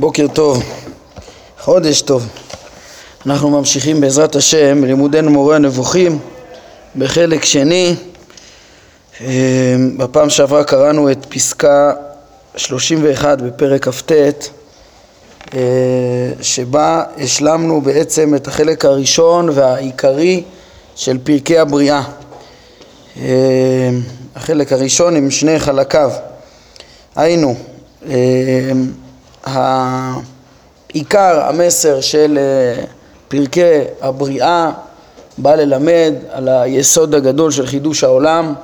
בוקר טוב, חודש טוב. אנחנו ממשיכים בעזרת השם בלימודנו מורה הנבוכים בחלק שני. אה, בפעם שעברה קראנו את פסקה 31 בפרק כ"ט אה, שבה השלמנו בעצם את החלק הראשון והעיקרי של פרקי הבריאה. אה, החלק הראשון עם שני חלקיו. היינו העיקר המסר של אה, פרקי הבריאה בא ללמד על היסוד הגדול של חידוש העולם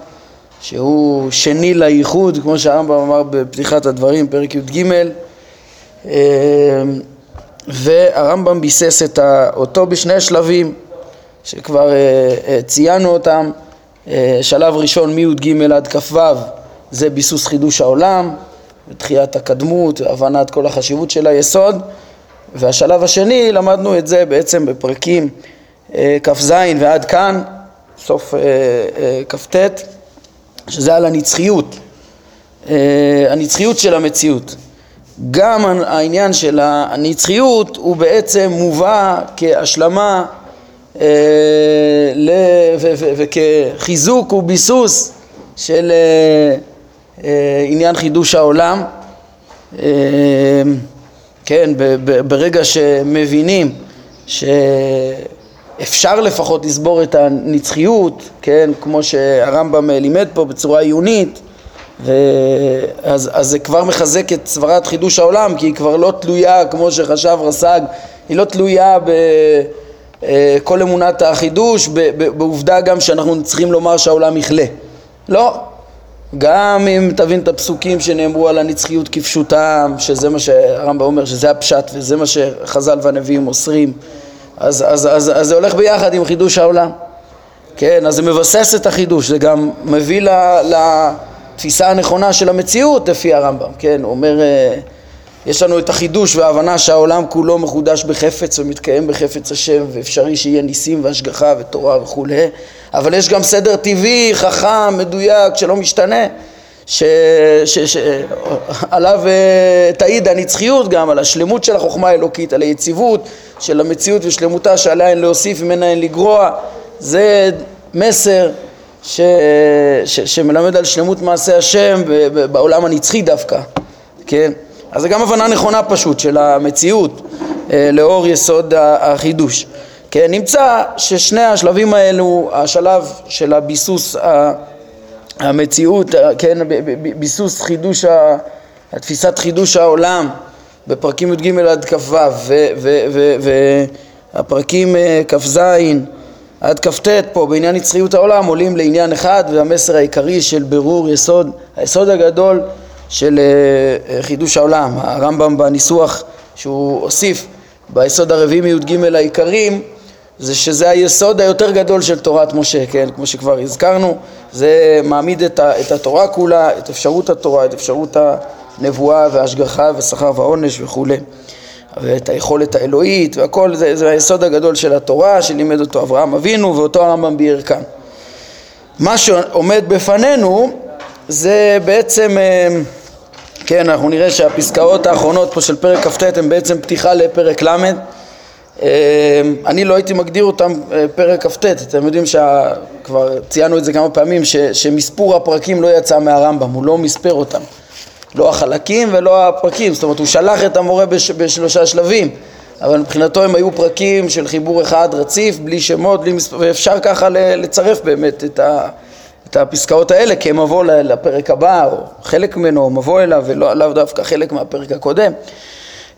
שהוא שני לייחוד כמו שהרמב"ם אמר בפתיחת הדברים פרק י"ג. אה, והרמב"ם ביסס אותו בשני שלבים שכבר אה, ציינו אותם. שלב ראשון מי"ג עד כ"ו זה ביסוס חידוש העולם ותחיית הקדמות, הבנת כל החשיבות של היסוד והשלב השני למדנו את זה בעצם בפרקים אה, כ"ז ועד כאן, סוף אה, אה, כ"ט, שזה על הנצחיות, הנצחיות של המציאות. גם העניין של הנצחיות הוא בעצם מובא כהשלמה וכחיזוק וביסוס של עניין חידוש העולם. כן, ברגע שמבינים שאפשר לפחות לסבור את הנצחיות, כן, כמו שהרמב"ם לימד פה בצורה עיונית, אז, אז זה כבר מחזק את סברת חידוש העולם, כי היא כבר לא תלויה, כמו שחשב רס"ג, היא לא תלויה בכל אה, אמונת החידוש, בעובדה גם שאנחנו צריכים לומר שהעולם יכלה. לא, גם אם תבין את הפסוקים שנאמרו על הנצחיות כפשוטם, שזה מה שהרמב"ם אומר, שזה הפשט וזה מה שחז"ל והנביאים מוסרים, אז, אז, אז, אז זה הולך ביחד עם חידוש העולם. כן, אז זה מבסס את החידוש, זה גם מביא לתפיסה הנכונה של המציאות לפי הרמב"ם, כן, הוא אומר אה, יש לנו את החידוש וההבנה שהעולם כולו מחודש בחפץ ומתקיים בחפץ השם ואפשרי שיהיה ניסים והשגחה ותורה וכולי אבל יש גם סדר טבעי, חכם, מדויק, שלא משתנה שעליו אה, תעיד הנצחיות גם, על השלמות של החוכמה האלוקית, על היציבות של המציאות ושלמותה שעליה אין להוסיף, ממנה אין לגרוע זה מסר ש... ש... שמלמד על שלמות מעשה השם בעולם הנצחי דווקא, כן? אז זה גם הבנה נכונה פשוט של המציאות אה, לאור יסוד החידוש. כן, נמצא ששני השלבים האלו, השלב של הביסוס המציאות, כן, ביסוס חידוש, תפיסת חידוש העולם בפרקים י"ג עד כ"ו והפרקים אה, כ"ז עד כ"ט פה בעניין נצחיות העולם עולים לעניין אחד והמסר העיקרי של בירור יסוד, היסוד הגדול של אה, חידוש העולם. הרמב"ם בניסוח שהוא הוסיף ביסוד הרביעי מי"ג העיקרים זה שזה היסוד היותר גדול של תורת משה, כן, כמו שכבר הזכרנו, זה מעמיד את, ה, את התורה כולה, את אפשרות התורה, את אפשרות הנבואה וההשגחה ושכר ועונש וכולי, ואת היכולת האלוהית והכל, זה, זה היסוד הגדול של התורה שלימד אותו אברהם אבינו ואותו הרמב"ם ביאר כאן. מה שעומד בפנינו זה בעצם, אה, כן, אנחנו נראה שהפסקאות האחרונות פה של פרק כ"ט הן בעצם פתיחה לפרק ל' אמ, אני לא הייתי מגדיר אותם אה, פרק כ"ט, אתם יודעים שכבר ציינו את זה כמה פעמים, ש, שמספור הפרקים לא יצא מהרמב"ם, הוא לא מספר אותם, לא החלקים ולא הפרקים, זאת אומרת הוא שלח את המורה בש, בשלושה שלבים, אבל מבחינתו הם היו פרקים של חיבור אחד רציף, בלי שמות, בלי מספר, ואפשר ככה לצרף באמת את, ה, את הפסקאות האלה כמבוא לפרק הבא, או חלק ממנו, או מבוא אליו, ולאו דווקא חלק מהפרק הקודם.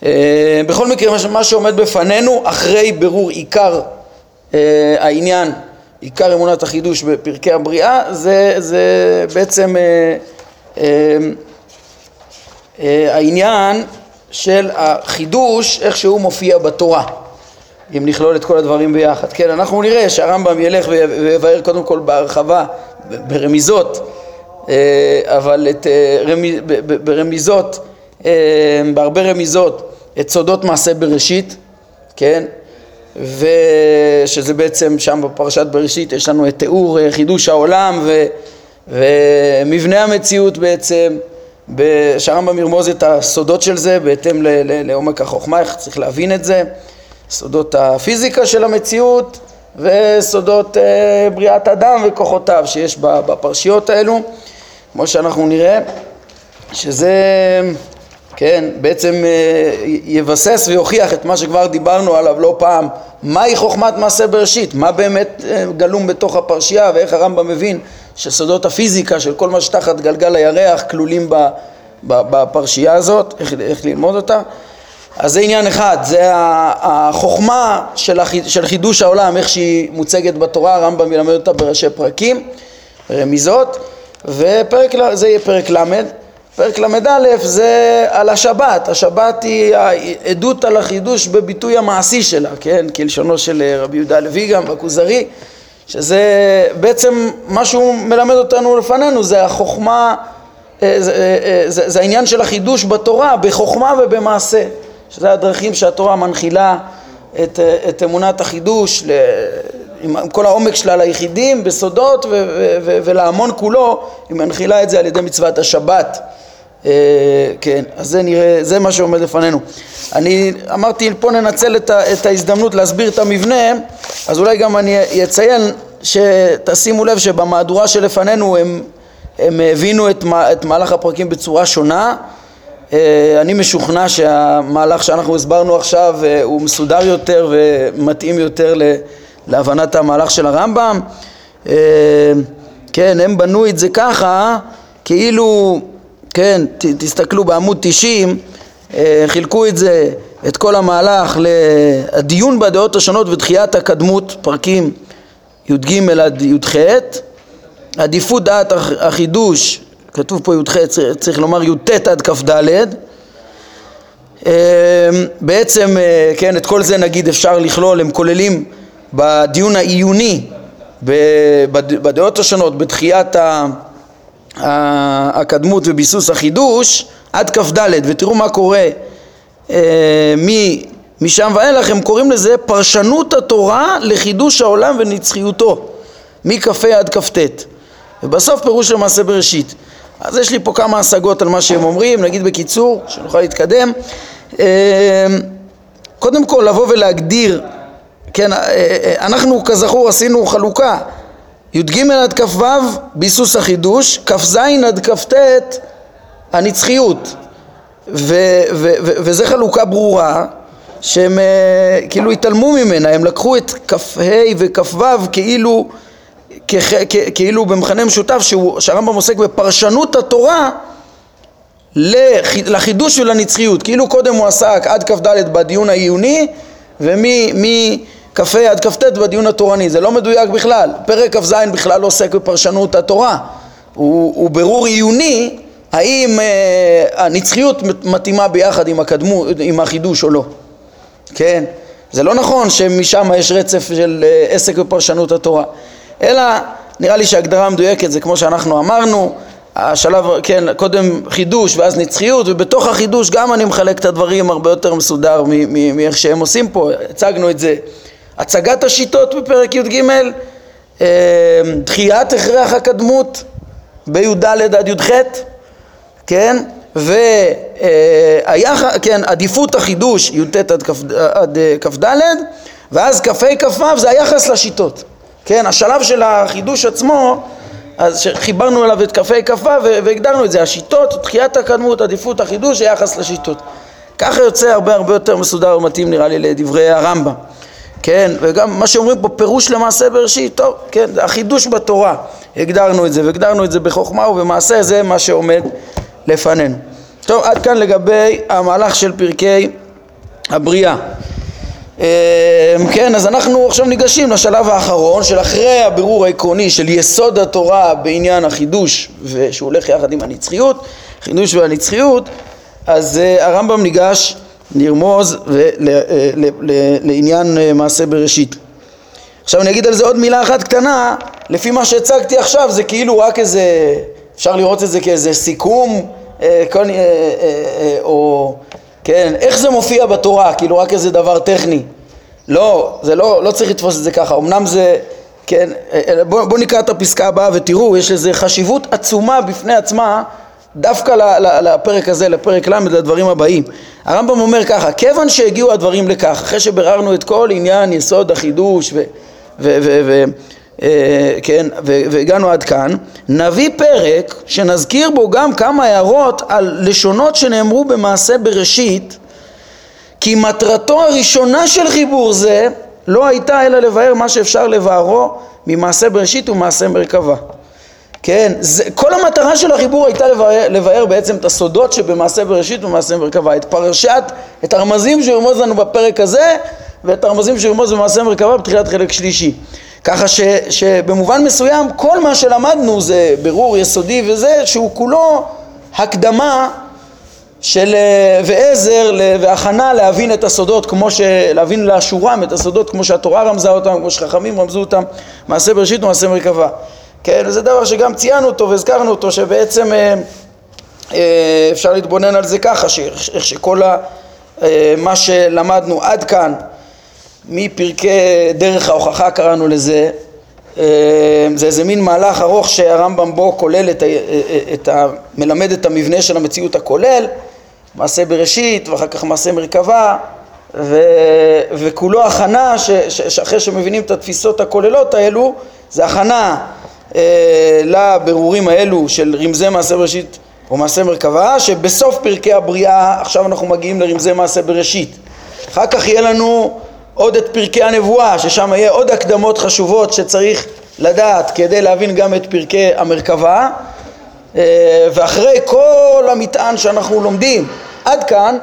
אה, בכל מקרה מה שעומד בפנינו אחרי בירור עיקר אה, העניין, עיקר אמונת החידוש בפרקי הבריאה זה, זה בעצם אה, העניין של החידוש איך שהוא מופיע בתורה אם נכלול את כל הדברים ביחד. כן, אנחנו נראה שהרמב"ם ילך ויבאר קודם כל בהרחבה, ברמיזות, אבל את, ברמיזות, בהרבה רמיזות את סודות מעשה בראשית, כן? ושזה בעצם שם בפרשת בראשית יש לנו את תיאור אה, חידוש העולם ו, ומבנה המציאות בעצם שהרמב"ם ירמוז את הסודות של זה בהתאם לעומק החוכמה, איך צריך להבין את זה, סודות הפיזיקה של המציאות וסודות אה, בריאת אדם וכוחותיו שיש בפרשיות האלו, כמו שאנחנו נראה, שזה, כן, בעצם אה, יבסס ויוכיח את מה שכבר דיברנו עליו לא פעם, מהי חוכמת מעשה בראשית, מה באמת אה, גלום בתוך הפרשייה? ואיך הרמב"ם מבין שסודות הפיזיקה של כל מה שתחת גלגל הירח כלולים בפרשייה הזאת, איך, איך ללמוד אותה. אז זה עניין אחד, זה החוכמה של, חידוש העולם, איך שהיא מוצגת בתורה, הרמב"ם ילמד אותה בראשי פרקים, רמיזות, ופרק, זה יהיה פרק ל', פרק ל"א זה על השבת, השבת היא העדות על החידוש בביטוי המעשי שלה, כן, כלשונו של רבי יהודה הלוי גם בכוזרי, שזה בעצם מה שהוא מלמד אותנו לפנינו, זה החוכמה, אה, זה, זה, אה, זה, זה העניין של החידוש בתורה, בחוכמה ובמעשה. שזה הדרכים שהתורה מנחילה את, את אמונת החידוש עם כל העומק שלה ליחידים בסודות ו, ו, ו, ולהמון כולו, היא מנחילה את זה על ידי מצוות השבת. אה, כן, אז זה נראה, זה מה שעומד לפנינו. אני אמרתי, פה ננצל את, ה, את ההזדמנות להסביר את המבנה, אז אולי גם אני אציין שתשימו לב שבמהדורה שלפנינו הם, הם הבינו את, את מהלך הפרקים בצורה שונה אה, אני משוכנע שהמהלך שאנחנו הסברנו עכשיו אה, הוא מסודר יותר ומתאים יותר להבנת המהלך של הרמב"ם. אה, כן, הם בנו את זה ככה, כאילו, כן, ת, תסתכלו בעמוד 90, חילקו את זה, את כל המהלך לדיון בדעות השונות ודחיית הקדמות, פרקים י"ג עד י"ח, עדיפות דעת החידוש כתוב פה י"ח, צריך לומר י"ט עד כ"ד. אמ, בעצם, אה, כן, את כל זה נגיד אפשר לכלול, הם כוללים בדיון העיוני, בדעות השונות, בתחיית הקדמות וביסוס החידוש, עד כ"ד, ותראו מה קורה אה, משם ואילך, הם קוראים לזה פרשנות התורה לחידוש העולם ונצחיותו, מכ"ה עד כ"ט, ובסוף פירוש למעשה בראשית. אז יש לי פה כמה השגות על מה שהם אומרים, נגיד בקיצור, שנוכל להתקדם. אמ, קודם כל לבוא ולהגדיר, כן, אה, אה, אנחנו כזכור עשינו חלוקה, י"ג עד כ"ו ביסוס החידוש, כ"ז עד כ"ט הנצחיות, ו, ו, ו, וזה חלוקה ברורה שהם אה, כאילו התעלמו ממנה, הם לקחו את כ"ה וכ"ו כאילו כאילו במכנה משותף שהרמב"ם עוסק בפרשנות התורה לחידוש ולנצחיות, כאילו קודם הוא עסק עד כ"ד בדיון העיוני ומכ"ה עד כ"ט בדיון התורני, זה לא מדויק בכלל, פרק כ"ז בכלל לא עוסק בפרשנות התורה, הוא, הוא ברור עיוני האם אה, הנצחיות מתאימה ביחד עם, הקדמו, עם החידוש או לא, כן? זה לא נכון שמשם יש רצף של אה, עסק בפרשנות התורה אלא נראה לי שהגדרה המדויקת זה כמו שאנחנו אמרנו, השלב, כן, קודם חידוש ואז נצחיות, ובתוך החידוש גם אני מחלק את הדברים הרבה יותר מסודר מאיך שהם עושים פה, הצגנו את זה. הצגת השיטות בפרק י"ג, אה, דחיית הכרח הקדמות בי"ד עד י"ח, כן, והיח, כן, עדיפות החידוש י"ט עד כ"ד, ואז כ"ה כ"ו זה היחס לשיטות. כן, השלב של החידוש עצמו, אז חיברנו אליו את כ"ה כ"ו והגדרנו את זה, השיטות, תחיית הקדמות, עדיפות החידוש, היחס לשיטות. ככה יוצא הרבה הרבה יותר מסודר ומתאים נראה לי לדברי הרמב"ם. כן, וגם מה שאומרים פה, פירוש למעשה בראשית, טוב, כן, החידוש בתורה, הגדרנו את זה, והגדרנו את זה בחוכמה ובמעשה, זה מה שעומד לפנינו. טוב, עד כאן לגבי המהלך של פרקי הבריאה. אמ, כן, אז אנחנו עכשיו ניגשים לשלב האחרון של אחרי הבירור העקרוני של יסוד התורה בעניין החידוש ושהוא הולך יחד עם הנצחיות, חידוש והנצחיות, אז uh, הרמב"ם ניגש לרמוז uh, לעניין uh, מעשה בראשית. עכשיו אני אגיד על זה עוד מילה אחת קטנה, לפי מה שהצגתי עכשיו זה כאילו רק איזה, אפשר לראות את זה כאיזה סיכום, כל, או כן, איך זה מופיע בתורה, כאילו רק איזה דבר טכני. לא, זה לא, לא צריך לתפוס את זה ככה, אמנם זה, כן, בואו בוא נקרא את הפסקה הבאה ותראו, יש לזה חשיבות עצומה בפני עצמה דווקא לפרק הזה, לפרק ל', לדברים הבאים. הרמב"ם אומר ככה, כיוון שהגיעו הדברים לכך, אחרי שביררנו את כל עניין יסוד החידוש ו... ו, ו, ו אה, כן, והגענו עד כאן, נביא פרק שנזכיר בו גם כמה הערות על לשונות שנאמרו במעשה בראשית כי מטרתו הראשונה של חיבור זה לא הייתה אלא לבאר מה שאפשר לבארו ממעשה בראשית ומעשה מרכבה. כן, זה, כל המטרה של החיבור הייתה לבאר, לבאר בעצם את הסודות שבמעשה בראשית ומעשה מרכבה, את פרשת, את הרמזים שירמוז לנו בפרק הזה ואת הרמזים שירמוז במעשה מרכבה בתחילת חלק שלישי. ככה ש, שבמובן מסוים כל מה שלמדנו זה ברור יסודי וזה שהוא כולו הקדמה של אה, ועזר והכנה להבין את הסודות כמו ש... להבין לאשורם את הסודות כמו שהתורה רמזה אותם, כמו שחכמים רמזו אותם, מעשה בראשית ומעשה מרכבה. כן, וזה דבר שגם ציינו אותו והזכרנו אותו שבעצם אה, אה, אפשר להתבונן על זה ככה, שאיך שכל ה... מה שלמדנו עד כאן מפרקי דרך ההוכחה קראנו לזה, זה איזה מין מהלך ארוך שהרמב"ם בו כולל את ה, את ה... מלמד את המבנה של המציאות הכולל מעשה בראשית ואחר כך מעשה מרכבה ו, וכולו הכנה ש, ש, שאחרי שמבינים את התפיסות הכוללות האלו זה הכנה אה, לבירורים האלו של רמזי מעשה בראשית או מעשה מרכבה שבסוף פרקי הבריאה עכשיו אנחנו מגיעים לרמזי מעשה בראשית. אחר כך יהיה לנו עוד את פרקי הנבואה ששם יהיה עוד הקדמות חשובות שצריך לדעת כדי להבין גם את פרקי המרכבה אה, ואחרי כל המטען שאנחנו לומדים עד כאן,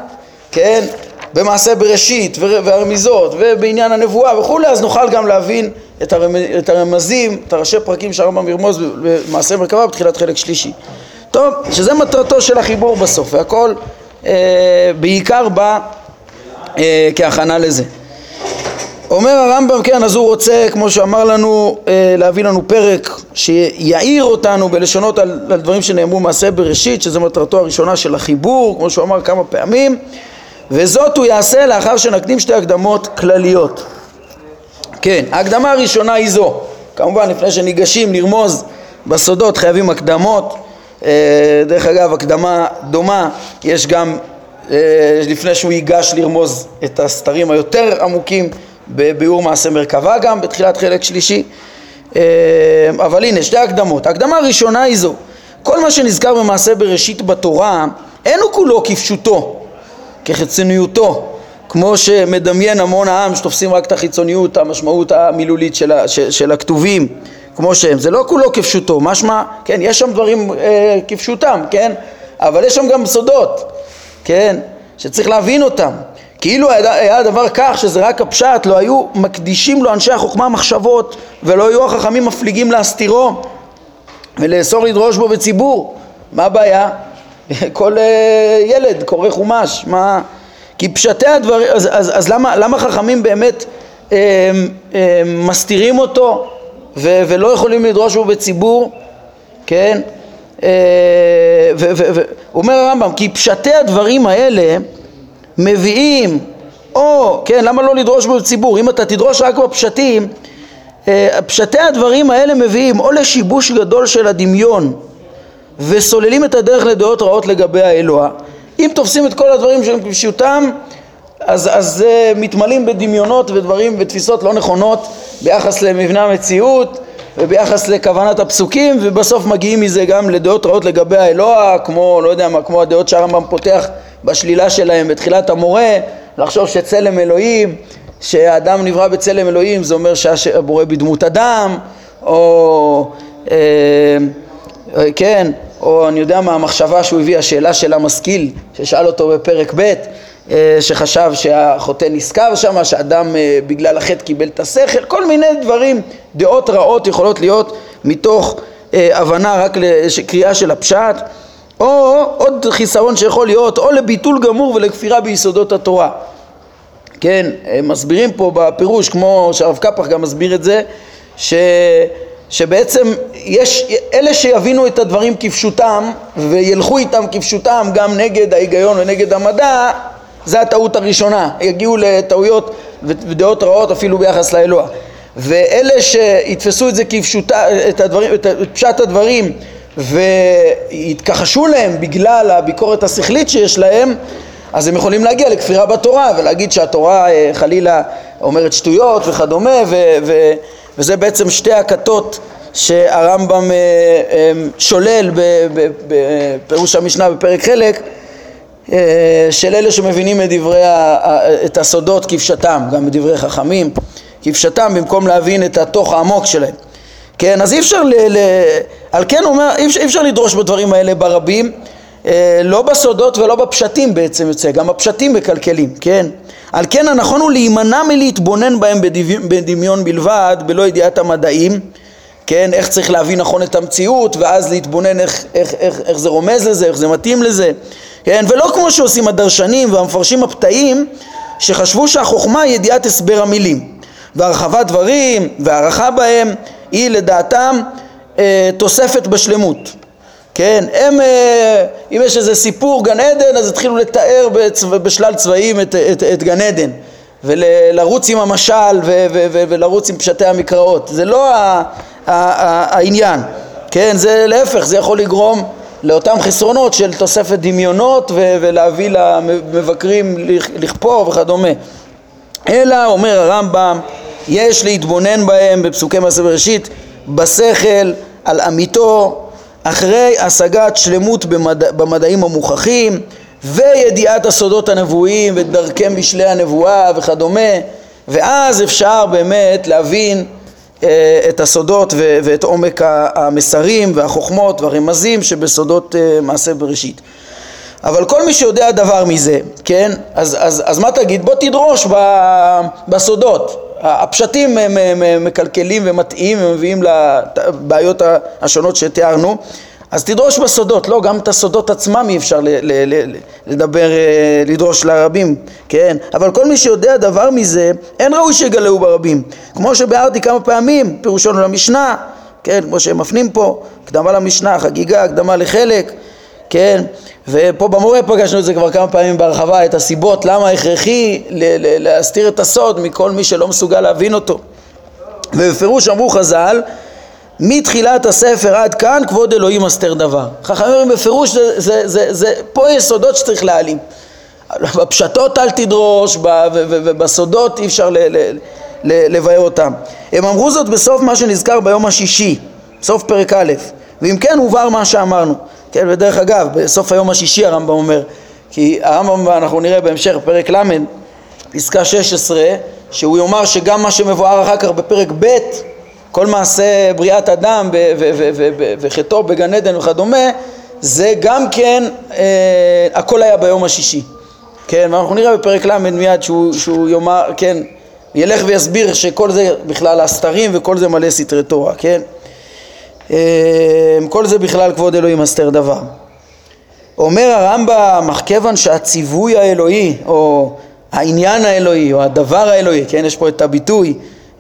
כן, במעשה בראשית והרמיזות ובעניין הנבואה וכולי, אז נוכל גם להבין את, הרמז, את הרמזים, את הראשי פרקים שהרמב"ם ירמוז במעשה מרכבה בתחילת חלק שלישי. טוב, שזה מטרתו של החיבור בסוף, והכל אה, בעיקר בא אה, כהכנה לזה. אומר הרמב"ם, כן, אז הוא רוצה, כמו שאמר לנו, אה, להביא לנו פרק שיעיר אותנו בלשונות על, על דברים שנאמרו מעשה בראשית, שזו מטרתו הראשונה של החיבור, כמו שהוא אמר כמה פעמים, וזאת הוא יעשה לאחר שנקדים שתי הקדמות כלליות. כן, ההקדמה הראשונה היא זו, כמובן לפני שניגשים לרמוז בסודות חייבים הקדמות, אה, דרך אגב הקדמה דומה יש גם אה, לפני שהוא ייגש לרמוז את הסתרים היותר עמוקים בביאור מעשה מרכבה גם בתחילת חלק שלישי. אה, אבל הנה שתי הקדמות. ההקדמה הראשונה היא זו. כל מה שנזכר במעשה בראשית בתורה אין הוא כולו כפשוטו כחיצוניותו כמו שמדמיין המון העם שתופסים רק את החיצוניות המשמעות המילולית של, של, של הכתובים כמו שהם. זה לא כולו כפשוטו משמע כן יש שם דברים אה, כפשוטם כן? אבל יש שם גם סודות כן? שצריך להבין אותם כאילו היה הדבר כך שזה רק הפשט, לא היו מקדישים לו אנשי החוכמה מחשבות ולא היו החכמים מפליגים להסתירו ולאסור לדרוש בו בציבור. מה הבעיה? כל אה, ילד קורא חומש, מה... כי פשטי הדברים, אז, אז, אז למה, למה חכמים באמת אה, אה, מסתירים אותו ו, ולא יכולים לדרוש בו בציבור, כן? אה, ואומר הרמב"ם, כי פשטי הדברים האלה מביאים, או, כן, למה לא לדרוש בציבור? אם אתה תדרוש רק בפשטים, אה, פשטי הדברים האלה מביאים או לשיבוש גדול של הדמיון וסוללים את הדרך לדעות רעות לגבי האלוה. אם תופסים את כל הדברים שהם כפשוטם, אז, אז uh, מתמלאים בדמיונות ודברים ותפיסות לא נכונות ביחס למבנה המציאות וביחס לכוונת הפסוקים ובסוף מגיעים מזה גם לדעות רעות לגבי האלוה כמו לא יודע מה כמו הדעות שהרמב"ם פותח בשלילה שלהם בתחילת המורה, לחשוב שצלם אלוהים, שהאדם נברא בצלם אלוהים זה אומר שהבורא בדמות אדם, או אה, אה, כן, או אני יודע מה המחשבה שהוא הביא, השאלה של המשכיל ששאל אותו בפרק ב' אה, שחשב שהחוטא נזכר שם, שאדם אה, בגלל החטא קיבל את השכל, כל מיני דברים, דעות רעות יכולות להיות מתוך אה, הבנה רק לקריאה של הפשט או עוד חיסרון שיכול להיות או לביטול גמור ולכפירה ביסודות התורה. כן, הם מסבירים פה בפירוש כמו שהרב קפח גם מסביר את זה ש... שבעצם יש אלה שיבינו את הדברים כפשוטם וילכו איתם כפשוטם גם נגד ההיגיון ונגד המדע זה הטעות הראשונה, יגיעו לטעויות ודעות רעות אפילו ביחס לאלוה. ואלה שיתפסו את זה כפשוטה, את, הדברים, את פשט הדברים ויתכחשו להם בגלל הביקורת השכלית שיש להם, אז הם יכולים להגיע לכפירה בתורה ולהגיד שהתורה אה, חלילה אומרת שטויות וכדומה ו- ו- וזה בעצם שתי הכתות שהרמב"ם אה, אה, שולל בפירוש המשנה בפרק חלק של אלה שמבינים את, דברי, את הסודות כפשטם, גם בדברי חכמים כפשטם במקום להבין את התוך העמוק שלהם כן, אז אי אפשר, ל, ל, על כן אומר, אי אפשר, אי אפשר לדרוש בדברים האלה ברבים, אה, לא בסודות ולא בפשטים בעצם יוצא, גם הפשטים מקלקלים, כן? על כן הנכון הוא להימנע מלהתבונן בהם בדמיון בלבד, בלא ידיעת המדעים, כן? איך צריך להבין נכון את המציאות, ואז להתבונן איך, איך, איך, איך זה רומז לזה, איך זה מתאים לזה, כן? ולא כמו שעושים הדרשנים והמפרשים הפתאים, שחשבו שהחוכמה היא ידיעת הסבר המילים, והרחבת דברים והערכה בהם היא לדעתם אה, תוספת בשלמות. כן, הם, אה, אם יש איזה סיפור גן עדן, אז התחילו לתאר בצו, בשלל צבעים את, את, את גן עדן ולרוץ עם המשל ו, ו, ו, ולרוץ עם פשטי המקראות. זה לא ה, ה, ה, העניין, כן, זה להפך, זה יכול לגרום לאותם חסרונות של תוספת דמיונות ו, ולהביא למבקרים לכפור וכדומה. אלא, אומר הרמב"ם, יש להתבונן בהם בפסוקי מעשה בראשית בשכל, על אמיתו, אחרי השגת שלמות במדע, במדעים המוכחים וידיעת הסודות הנבואיים ודרכי משלי הנבואה וכדומה ואז אפשר באמת להבין אה, את הסודות ו- ואת עומק המסרים והחוכמות והרמזים שבסודות אה, מעשה בראשית. אבל כל מי שיודע דבר מזה, כן, אז, אז, אז מה תגיד? בוא תדרוש בסודות, הפשטים הם, מקלקלים ומטעים ומביאים לבעיות השונות שתיארנו אז תדרוש בסודות, לא, גם את הסודות עצמם אי אפשר לדבר, אה, לדרוש לרבים, כן? אבל כל מי שיודע דבר מזה, אין ראוי שיגלהו ברבים. כמו שביארתי כמה פעמים, פירושנו למשנה, כן? כמו שהם מפנים פה, הקדמה למשנה, חגיגה, הקדמה לחלק, כן? ופה במורה פגשנו את זה כבר כמה פעמים בהרחבה, את הסיבות למה הכרחי להסתיר את הסוד מכל מי שלא מסוגל להבין אותו. ובפירוש אמרו חז"ל, מתחילת הספר עד כאן כבוד אלוהים מסתר דבר. חכמים אומרים בפירוש, זה, זה, זה, זה, פה יש סודות שצריך להעלים. בפשטות אל תדרוש, ובסודות אי אפשר לבאר אותם. הם אמרו זאת בסוף מה שנזכר ביום השישי, סוף פרק א', ואם כן הובהר מה שאמרנו. כן, ודרך אגב, בסוף היום השישי הרמב"ם אומר, כי הרמב"ם, אנחנו נראה בהמשך, פרק ל', פסקה 16, שהוא יאמר שגם מה שמבואר אחר כך בפרק ב', כל מעשה בריאת אדם וחטאו בגן עדן וכדומה, זה גם כן, אה, הכל היה ביום השישי. כן, ואנחנו נראה בפרק ל' מיד שהוא, שהוא יאמר, כן, ילך ויסביר שכל זה בכלל הסתרים וכל זה מלא סתרי תורה, כן? אמ, כל זה בכלל כבוד אלוהים אסתר דבר. אומר הרמב"ם, אך כיוון שהציווי האלוהי, או העניין האלוהי, או הדבר האלוהי, כן, יש פה את הביטוי,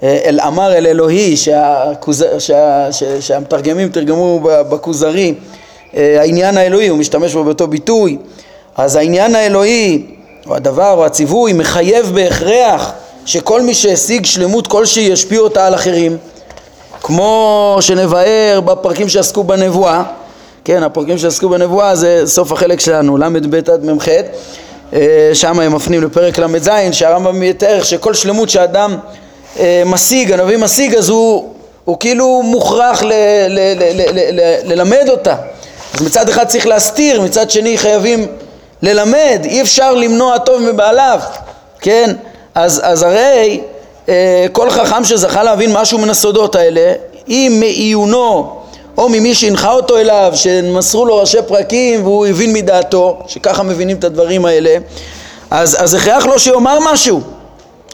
אה, אל אמר אל אלוהי, שהכוז... שה... שה... שהמתרגמים תרגמו בכוזרי, אה, העניין האלוהי, הוא משתמש בו באותו ביטוי, אז העניין האלוהי, או הדבר, או הציווי, מחייב בהכרח שכל מי שהשיג שלמות כלשהי ישפיע אותה על אחרים. כמו שנבהר בפרקים שעסקו בנבואה, כן, הפרקים שעסקו בנבואה זה סוף החלק שלנו, ל"ב עד מ"ח, אה, שם הם מפנים לפרק ל"ז, שהרמב"ם יתאר שכל שלמות שאדם אה, משיג, הנביא משיג, אז הוא, הוא כאילו מוכרח ל, ל, ל, ל, ל, ללמד אותה. אז מצד אחד צריך להסתיר, מצד שני חייבים ללמד, אי אפשר למנוע טוב מבעליו, כן? אז, אז הרי כל חכם שזכה להבין משהו מן הסודות האלה, אם מעיונו או ממי שהנחה אותו אליו, שמסרו לו ראשי פרקים והוא הבין מדעתו, שככה מבינים את הדברים האלה, אז, אז הכרח לו שיאמר משהו.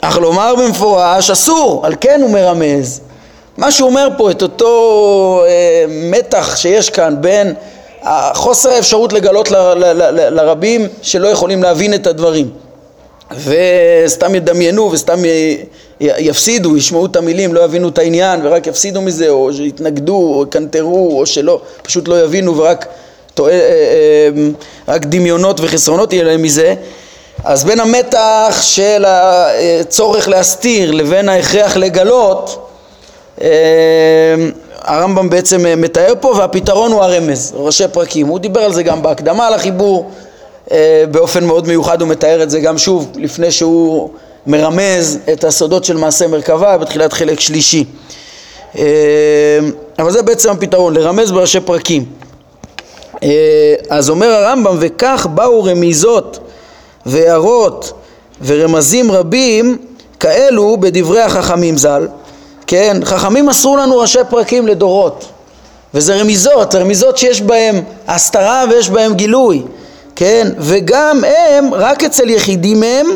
אך לומר במפורש אסור, על כן הוא מרמז. מה שהוא אומר פה, את אותו אה, מתח שיש כאן בין חוסר האפשרות לגלות לרבים שלא יכולים להבין את הדברים וסתם ידמיינו וסתם יפסידו, ישמעו את המילים, לא יבינו את העניין ורק יפסידו מזה, או שיתנגדו, או יקנטרו, או שלא, פשוט לא יבינו ורק טועה, אה, אה, רק דמיונות וחסרונות יהיה להם מזה. אז בין המתח של הצורך להסתיר לבין ההכרח לגלות, אה, הרמב"ם בעצם מתאר פה והפתרון הוא הרמז, ראשי פרקים. הוא דיבר על זה גם בהקדמה לחיבור, באופן מאוד מיוחד הוא מתאר את זה גם שוב לפני שהוא מרמז את הסודות של מעשה מרכבה בתחילת חלק שלישי. אבל זה בעצם הפתרון, לרמז בראשי פרקים. אז אומר הרמב"ם, וכך באו רמיזות והערות ורמזים רבים כאלו בדברי החכמים ז"ל, כן, חכמים מסרו לנו ראשי פרקים לדורות וזה רמיזות, רמיזות שיש בהם הסתרה ויש בהם גילוי, כן, וגם הם רק אצל יחידים מהם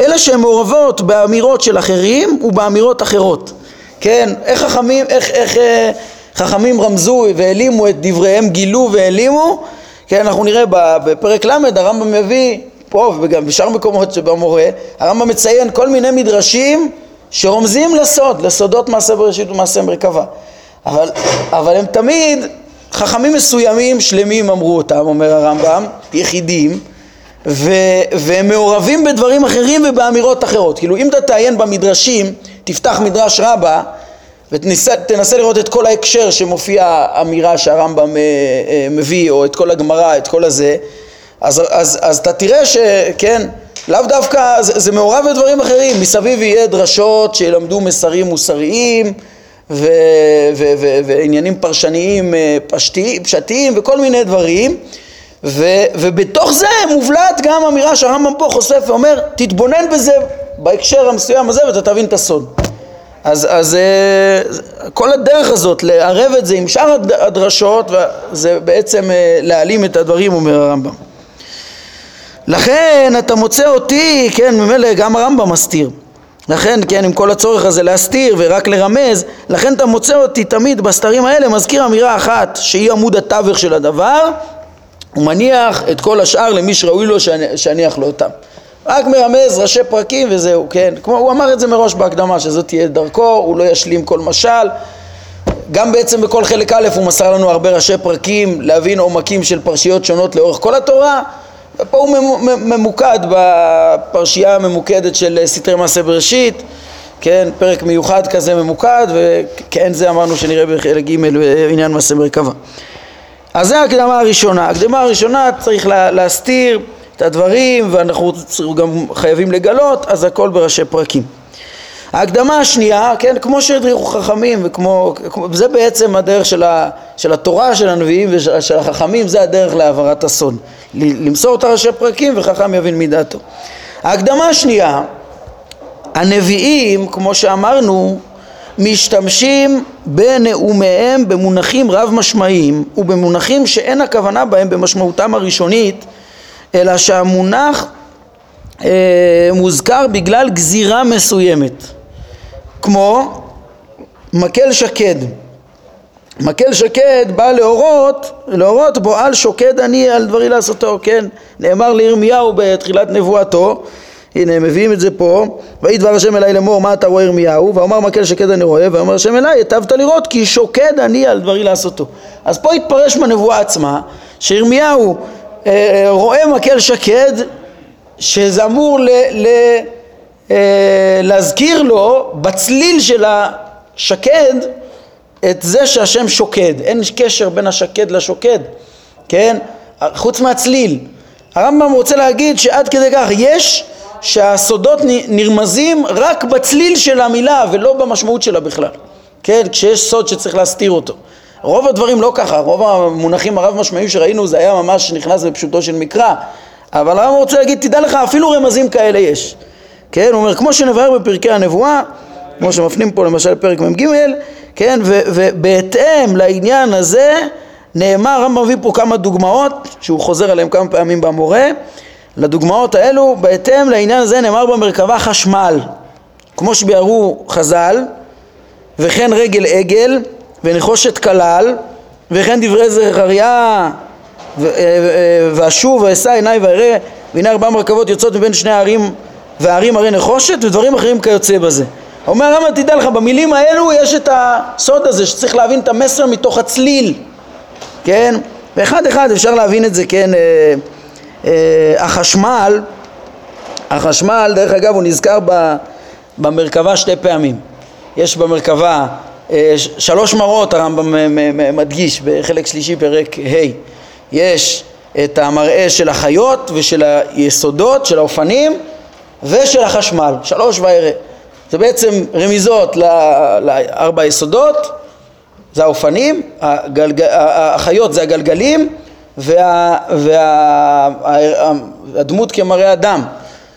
אלא שהן מעורבות באמירות של אחרים ובאמירות אחרות, כן, איך חכמים, איך, איך אה, חכמים רמזו והעלימו את דבריהם, גילו והעלימו, כן, אנחנו נראה בפרק ל' הרמב"ם מביא פה וגם בשאר מקומות שבמורה, הרמב"ם מציין כל מיני מדרשים שרומזים לסוד, לסודות מעשה בראשית ומעשה מרכבה. אבל, אבל הם תמיד, חכמים מסוימים שלמים אמרו אותם, אומר הרמב"ם, יחידים, ו, והם מעורבים בדברים אחרים ובאמירות אחרות. כאילו אם אתה תעיין במדרשים, תפתח מדרש רבה ותנסה לראות את כל ההקשר שמופיע אמירה שהרמב"ם אה, אה, מביא, או את כל הגמרא, את כל הזה, אז, אז, אז אתה תראה שכן, לאו דווקא, זה, זה מעורב בדברים אחרים, מסביב יהיה דרשות שילמדו מסרים מוסריים ועניינים פרשניים אה, פשטי, פשטיים וכל מיני דברים. ו, ובתוך זה מובלעת גם אמירה שהרמב"ם פה חושף ואומר תתבונן בזה בהקשר המסוים הזה ואתה תבין את הסוד. אז, אז אה, כל הדרך הזאת לערב את זה עם שאר הדרשות זה בעצם אה, להעלים את הדברים אומר הרמב"ם. לכן אתה מוצא אותי, כן, ממילא גם הרמב"ם מסתיר. לכן, כן, עם כל הצורך הזה להסתיר ורק לרמז, לכן אתה מוצא אותי תמיד בסתרים האלה מזכיר אמירה אחת שהיא עמוד התווך של הדבר ומניח את כל השאר למי שראוי לו שאניח לו אותם. רק מרמז ראשי פרקים וזהו, כן? כמו, הוא אמר את זה מראש בהקדמה, שזאת תהיה דרכו, הוא לא ישלים כל משל. גם בעצם בכל חלק א' הוא מסר לנו הרבה ראשי פרקים להבין עומקים של פרשיות שונות לאורך כל התורה ופה הוא ממוקד בפרשייה הממוקדת של סתרי מעשה בראשית, כן, פרק מיוחד כזה ממוקד, וכן זה אמרנו שנראה בחלק ג' בעניין מעשה מרכבה. אז זה ההקדמה הראשונה. ההקדמה הראשונה צריך לה, להסתיר את הדברים ואנחנו גם חייבים לגלות, אז הכל בראשי פרקים. ההקדמה השנייה, כן, כמו שהדריכו חכמים וכמו, זה בעצם הדרך של, ה, של התורה של הנביאים ושל החכמים, זה הדרך להעברת הסוד. למסור את הראשי פרקים וחכם יבין מדעתו. ההקדמה השנייה, הנביאים, כמו שאמרנו, משתמשים בנאומיהם במונחים רב משמעיים ובמונחים שאין הכוונה בהם במשמעותם הראשונית אלא שהמונח אה, מוזכר בגלל גזירה מסוימת כמו מקל שקד מקל שקד בא להורות, להורות בו על שוקד אני על דברי לעשותו, כן? נאמר לירמיהו בתחילת נבואתו, הנה מביאים את זה פה, ויהי דבר השם אליי לאמור מה אתה רואה ירמיהו, ואומר מקל שקד אני רואה, ואומר השם אליי היטבת לראות כי שוקד אני על דברי לעשותו. אז פה התפרש בנבואה עצמה שירמיהו אה, אה, רואה מקל שקד שזה אמור ל, ל, להזכיר לו בצליל של השקד את זה שהשם שוקד, אין קשר בין השקד לשוקד, כן? חוץ מהצליל. הרמב"ם רוצה להגיד שעד כדי כך יש שהסודות נרמזים רק בצליל של המילה ולא במשמעות שלה בכלל, כן? כשיש סוד שצריך להסתיר אותו. רוב הדברים לא ככה, רוב המונחים הרב משמעיים שראינו זה היה ממש נכנס בפשוטו של מקרא, אבל הרמב"ם רוצה להגיד, תדע לך, אפילו רמזים כאלה יש. כן, הוא אומר, כמו שנבהר בפרקי הנבואה, כמו שמפנים פה למשל פרק מ"ג, כן, ובהתאם לעניין הזה נאמר, הרמב"ם מביא פה כמה דוגמאות, שהוא חוזר עליהן כמה פעמים במורה, לדוגמאות האלו, בהתאם לעניין הזה נאמר במרכבה חשמל, כמו שביארו חז"ל, וכן רגל עגל, ונחושת כלל, וכן דברי זכריה, ואשוב ואשא עיניי ואראה, והנה ארבע מרכבות יוצאות מבין שני הערים, והערים הרי נחושת, ודברים אחרים כיוצא בזה. אומר הרמב"ם תדע לך במילים האלו יש את הסוד הזה שצריך להבין את המסר מתוך הצליל כן? ואחד אחד אפשר להבין את זה כן? אה, אה, החשמל החשמל דרך אגב הוא נזכר ב, במרכבה שתי פעמים. יש במרכבה אה, שלוש מראות הרמב"ם מדגיש בחלק שלישי פרק ה' יש את המראה של החיות ושל היסודות, של האופנים ושל החשמל, שלוש וירא. זה בעצם רמיזות לארבע היסודות, זה האופנים, הגלג... החיות זה הגלגלים והדמות וה... וה... כמראה אדם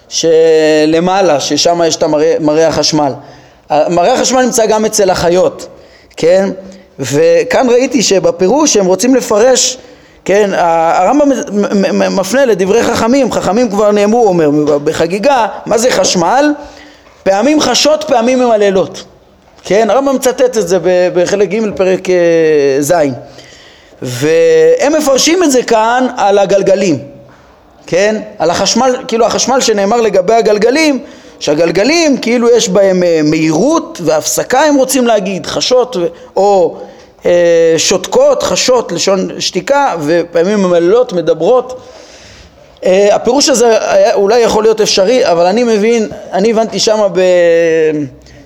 שלמעלה, ששם יש את המראה החשמל. מראה החשמל נמצא גם אצל החיות, כן? וכאן ראיתי שבפירוש הם רוצים לפרש כן, הרמב"ם מפנה לדברי חכמים, חכמים כבר נאמרו, אומר, בחגיגה, מה זה חשמל? פעמים חשות, פעמים ממללות. כן, הרמב"ם מצטט את זה בחלק ג' פרק אה, ז', והם מפרשים את זה כאן על הגלגלים, כן, על החשמל, כאילו החשמל שנאמר לגבי הגלגלים, שהגלגלים כאילו יש בהם אה, מהירות והפסקה הם רוצים להגיד, חשות או שותקות, חשות, לשון שתיקה, ופעמים ממללות, מדברות. אה, הפירוש הזה אולי יכול להיות אפשרי, אבל אני מבין, אני הבנתי שמה ב...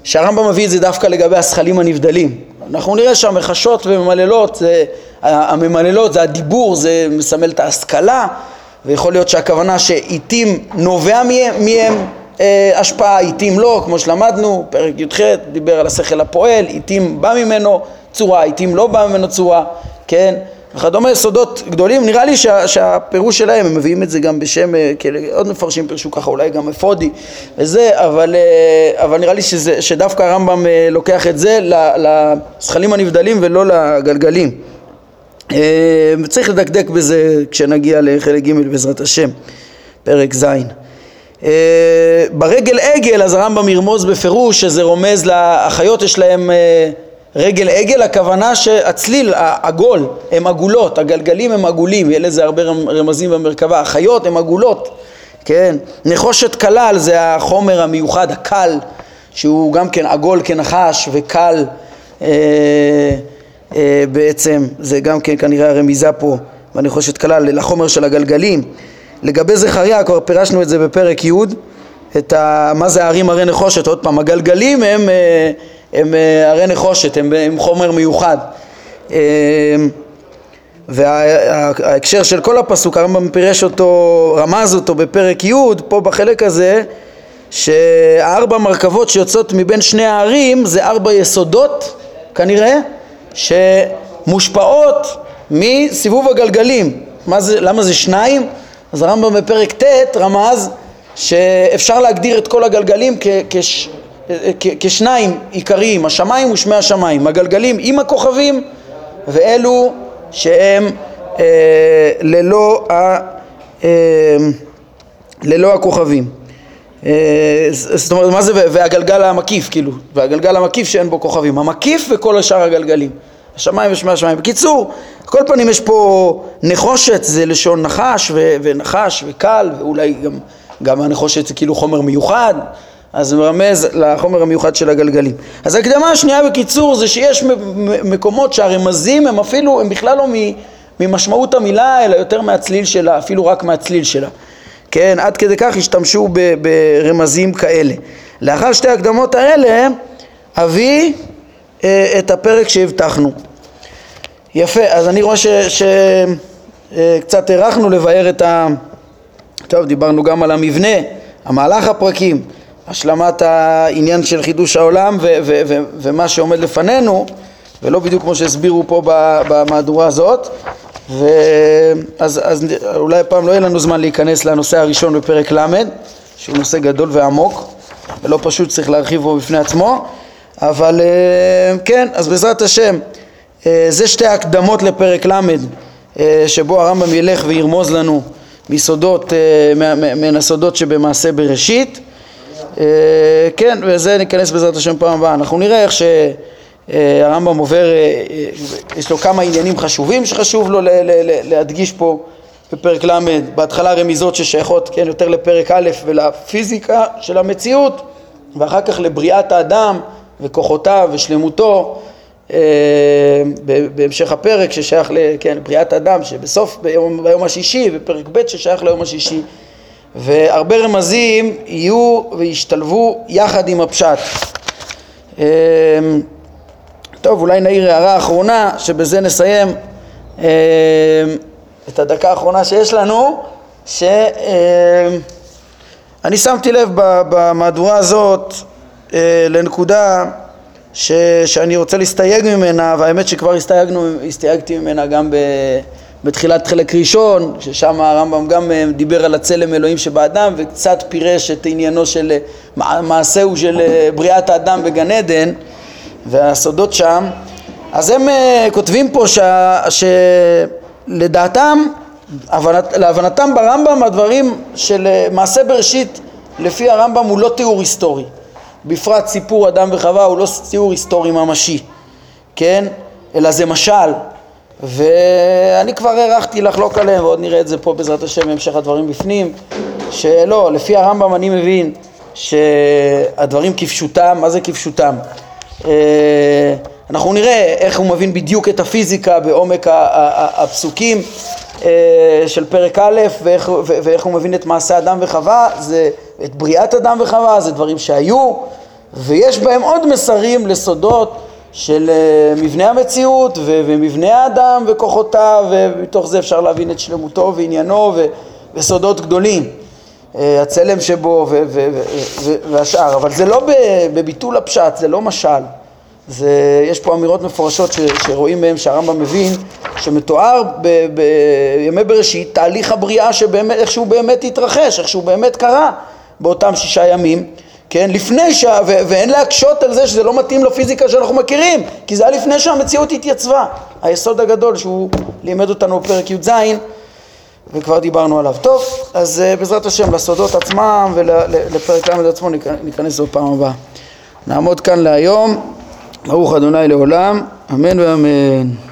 שהרמב"ם מביא את זה דווקא לגבי השכלים הנבדלים. אנחנו נראה שהמחשות וממללות, זה, הממללות זה הדיבור, זה מסמל את ההשכלה, ויכול להיות שהכוונה שעיתים נובע מהם אה, השפעה, עיתים לא, כמו שלמדנו, פרק י"ח דיבר על השכל הפועל, עיתים בא ממנו, צורה, עיתים לא בא ממנו צורה, כן? וכדומה, סודות גדולים, נראה לי שה, שהפירוש שלהם, הם מביאים את זה גם בשם, אה, כאלה, עוד מפרשים פירשו ככה, אולי גם אפודי וזה, אבל, אה, אבל נראה לי שזה, שדווקא הרמב"ם אה, לוקח את זה לזכלים הנבדלים ולא לגלגלים. וצריך לדקדק בזה כשנגיע לחלק ג' בעזרת השם, פרק ז'. ברגל עגל אז הרמב"ם ירמוז בפירוש שזה רומז לאחיות יש להם רגל עגל, הכוונה שהצליל, העגול, הם עגולות, הגלגלים הם עגולים, יהיה לזה הרבה רמזים במרכבה, החיות הם עגולות, כן, נחושת כלל זה החומר המיוחד, הקל, שהוא גם כן עגול כנחש וקל אה, אה, בעצם, זה גם כן כנראה הרמיזה פה בנחושת כלל לחומר של הגלגלים. לגבי זכריה, כבר פירשנו את זה בפרק י', את ה, מה זה הערים הרי נחושת, עוד פעם, הגלגלים הם אה, הם אה, הרי נחושת, הם, הם חומר מיוחד. אה, וההקשר של כל הפסוק, הרמב"ם פירש אותו, רמז אותו בפרק י', פה בחלק הזה, שהארבע מרכבות שיוצאות מבין שני הערים זה ארבע יסודות, כנראה, שמושפעות מסיבוב הגלגלים. מה זה, למה זה שניים? אז הרמב"ם בפרק ט' רמז שאפשר להגדיר את כל הגלגלים כ- כש- כשניים עיקריים, השמיים ושמי השמיים, הגלגלים עם הכוכבים ואלו שהם אה, ללא, ה, אה, ללא הכוכבים. אה, זאת אומרת, מה זה והגלגל המקיף, כאילו, והגלגל המקיף שאין בו כוכבים, המקיף וכל שאר הגלגלים, השמיים ושמי השמיים. בקיצור, כל פנים יש פה נחושת, זה לשון נחש ו- ונחש וקל, ואולי גם, גם הנחושת זה כאילו חומר מיוחד, אז זה מרמז לחומר המיוחד של הגלגלים. אז ההקדמה השנייה בקיצור זה שיש מקומות שהרמזים הם אפילו, הם בכלל לא ממשמעות המילה אלא יותר מהצליל שלה, אפילו רק מהצליל שלה. כן, עד כדי כך השתמשו ברמזים כאלה. לאחר שתי ההקדמות האלה אביא אה, את הפרק שהבטחנו. יפה, אז אני רואה שקצת אה, הארכנו לבאר את ה... טוב, דיברנו גם על המבנה, המהלך הפרקים. השלמת העניין של חידוש העולם ו- ו- ו- ומה שעומד לפנינו ולא בדיוק כמו שהסבירו פה במהדורה הזאת. ואז אז אולי הפעם לא יהיה לנו זמן להיכנס לנושא הראשון בפרק ל' שהוא נושא גדול ועמוק ולא פשוט צריך להרחיב בו בפני עצמו. אבל אה, כן, אז בעזרת השם אה, זה שתי הקדמות לפרק ל' אה, שבו הרמב"ם ילך וירמוז לנו מסודות, מן הסודות שבמעשה בראשית כן, וזה ניכנס בעזרת השם פעם הבאה. אנחנו נראה איך שהרמב"ם עובר, אה, אה, יש לו כמה עניינים חשובים שחשוב לו להדגיש פה בפרק ל', בהתחלה רמיזות ששייכות כן, יותר לפרק א' ולפיזיקה של המציאות, ואחר כך לבריאת האדם וכוחותיו ושלמותו בהמשך הפרק ששייך לבריאת כן, אדם שבסוף ביום, ביום השישי ופרק ב' ששייך ליום השישי והרבה רמזים יהיו וישתלבו יחד עם הפשט. אמ, טוב, אולי נעיר הערה אחרונה, שבזה נסיים אה, את הדקה האחרונה שיש לנו, שאני אה, שמתי לב במהדורה הזאת אה, לנקודה ש, שאני רוצה להסתייג ממנה, והאמת שכבר הסתייגנו, הסתייגתי ממנה גם ב... בתחילת חלק ראשון, ששם הרמב"ם גם אה, דיבר על הצלם אלוהים שבאדם וקצת פירש את עניינו של אה, מעשהו של אה, בריאת האדם בגן עדן והסודות שם, אז הם כותבים פה ש... שלדעתם, הבנת... להבנתם ברמב"ם הדברים של מעשה בראשית לפי הרמב"ם הוא לא תיאור היסטורי, בפרט סיפור אדם וחווה הוא לא תיאור היסטורי ממשי, כן? אלא זה משל ואני כבר הערכתי לחלוק עליהם ועוד נראה את זה פה בעזרת השם בהמשך הדברים בפנים שלא, לפי הרמב"ם אני מבין שהדברים כפשוטם, מה זה כפשוטם? אה, אנחנו נראה איך הוא מבין בדיוק את הפיזיקה בעומק הפסוקים אה, של פרק א' ואיך, ואיך הוא מבין את מעשה אדם וחווה, זה את בריאת אדם וחווה, זה דברים שהיו ויש בהם עוד מסרים לסודות של אה, מבנה המציאות ו- ומבנה האדם וכוחותיו ומתוך זה אפשר להבין את שלמותו ועניינו ו- וסודות גדולים. אה, הצלם שבו ו- ו- ו- והשאר. אבל זה לא בביטול הפשט, זה לא משל. זה, יש פה אמירות מפורשות ש, שרואים מהם שהרמב"ם מבין שמתואר בימי בראשית תהליך הבריאה שבאמת, איך שהוא באמת התרחש, איך שהוא באמת קרה באותם שישה ימים כן, לפני ש... ו... ואין להקשות על זה שזה לא מתאים לפיזיקה שאנחנו מכירים, כי זה היה לפני שהמציאות התייצבה. היסוד הגדול שהוא לימד אותנו בפרק י"ז, וכבר דיברנו עליו. טוב, אז uh, בעזרת השם לסודות עצמם ולפרק ל' עצמו ניכנס בפעם הבאה. נעמוד כאן להיום. ברוך אדוני לעולם, אמן ואמן.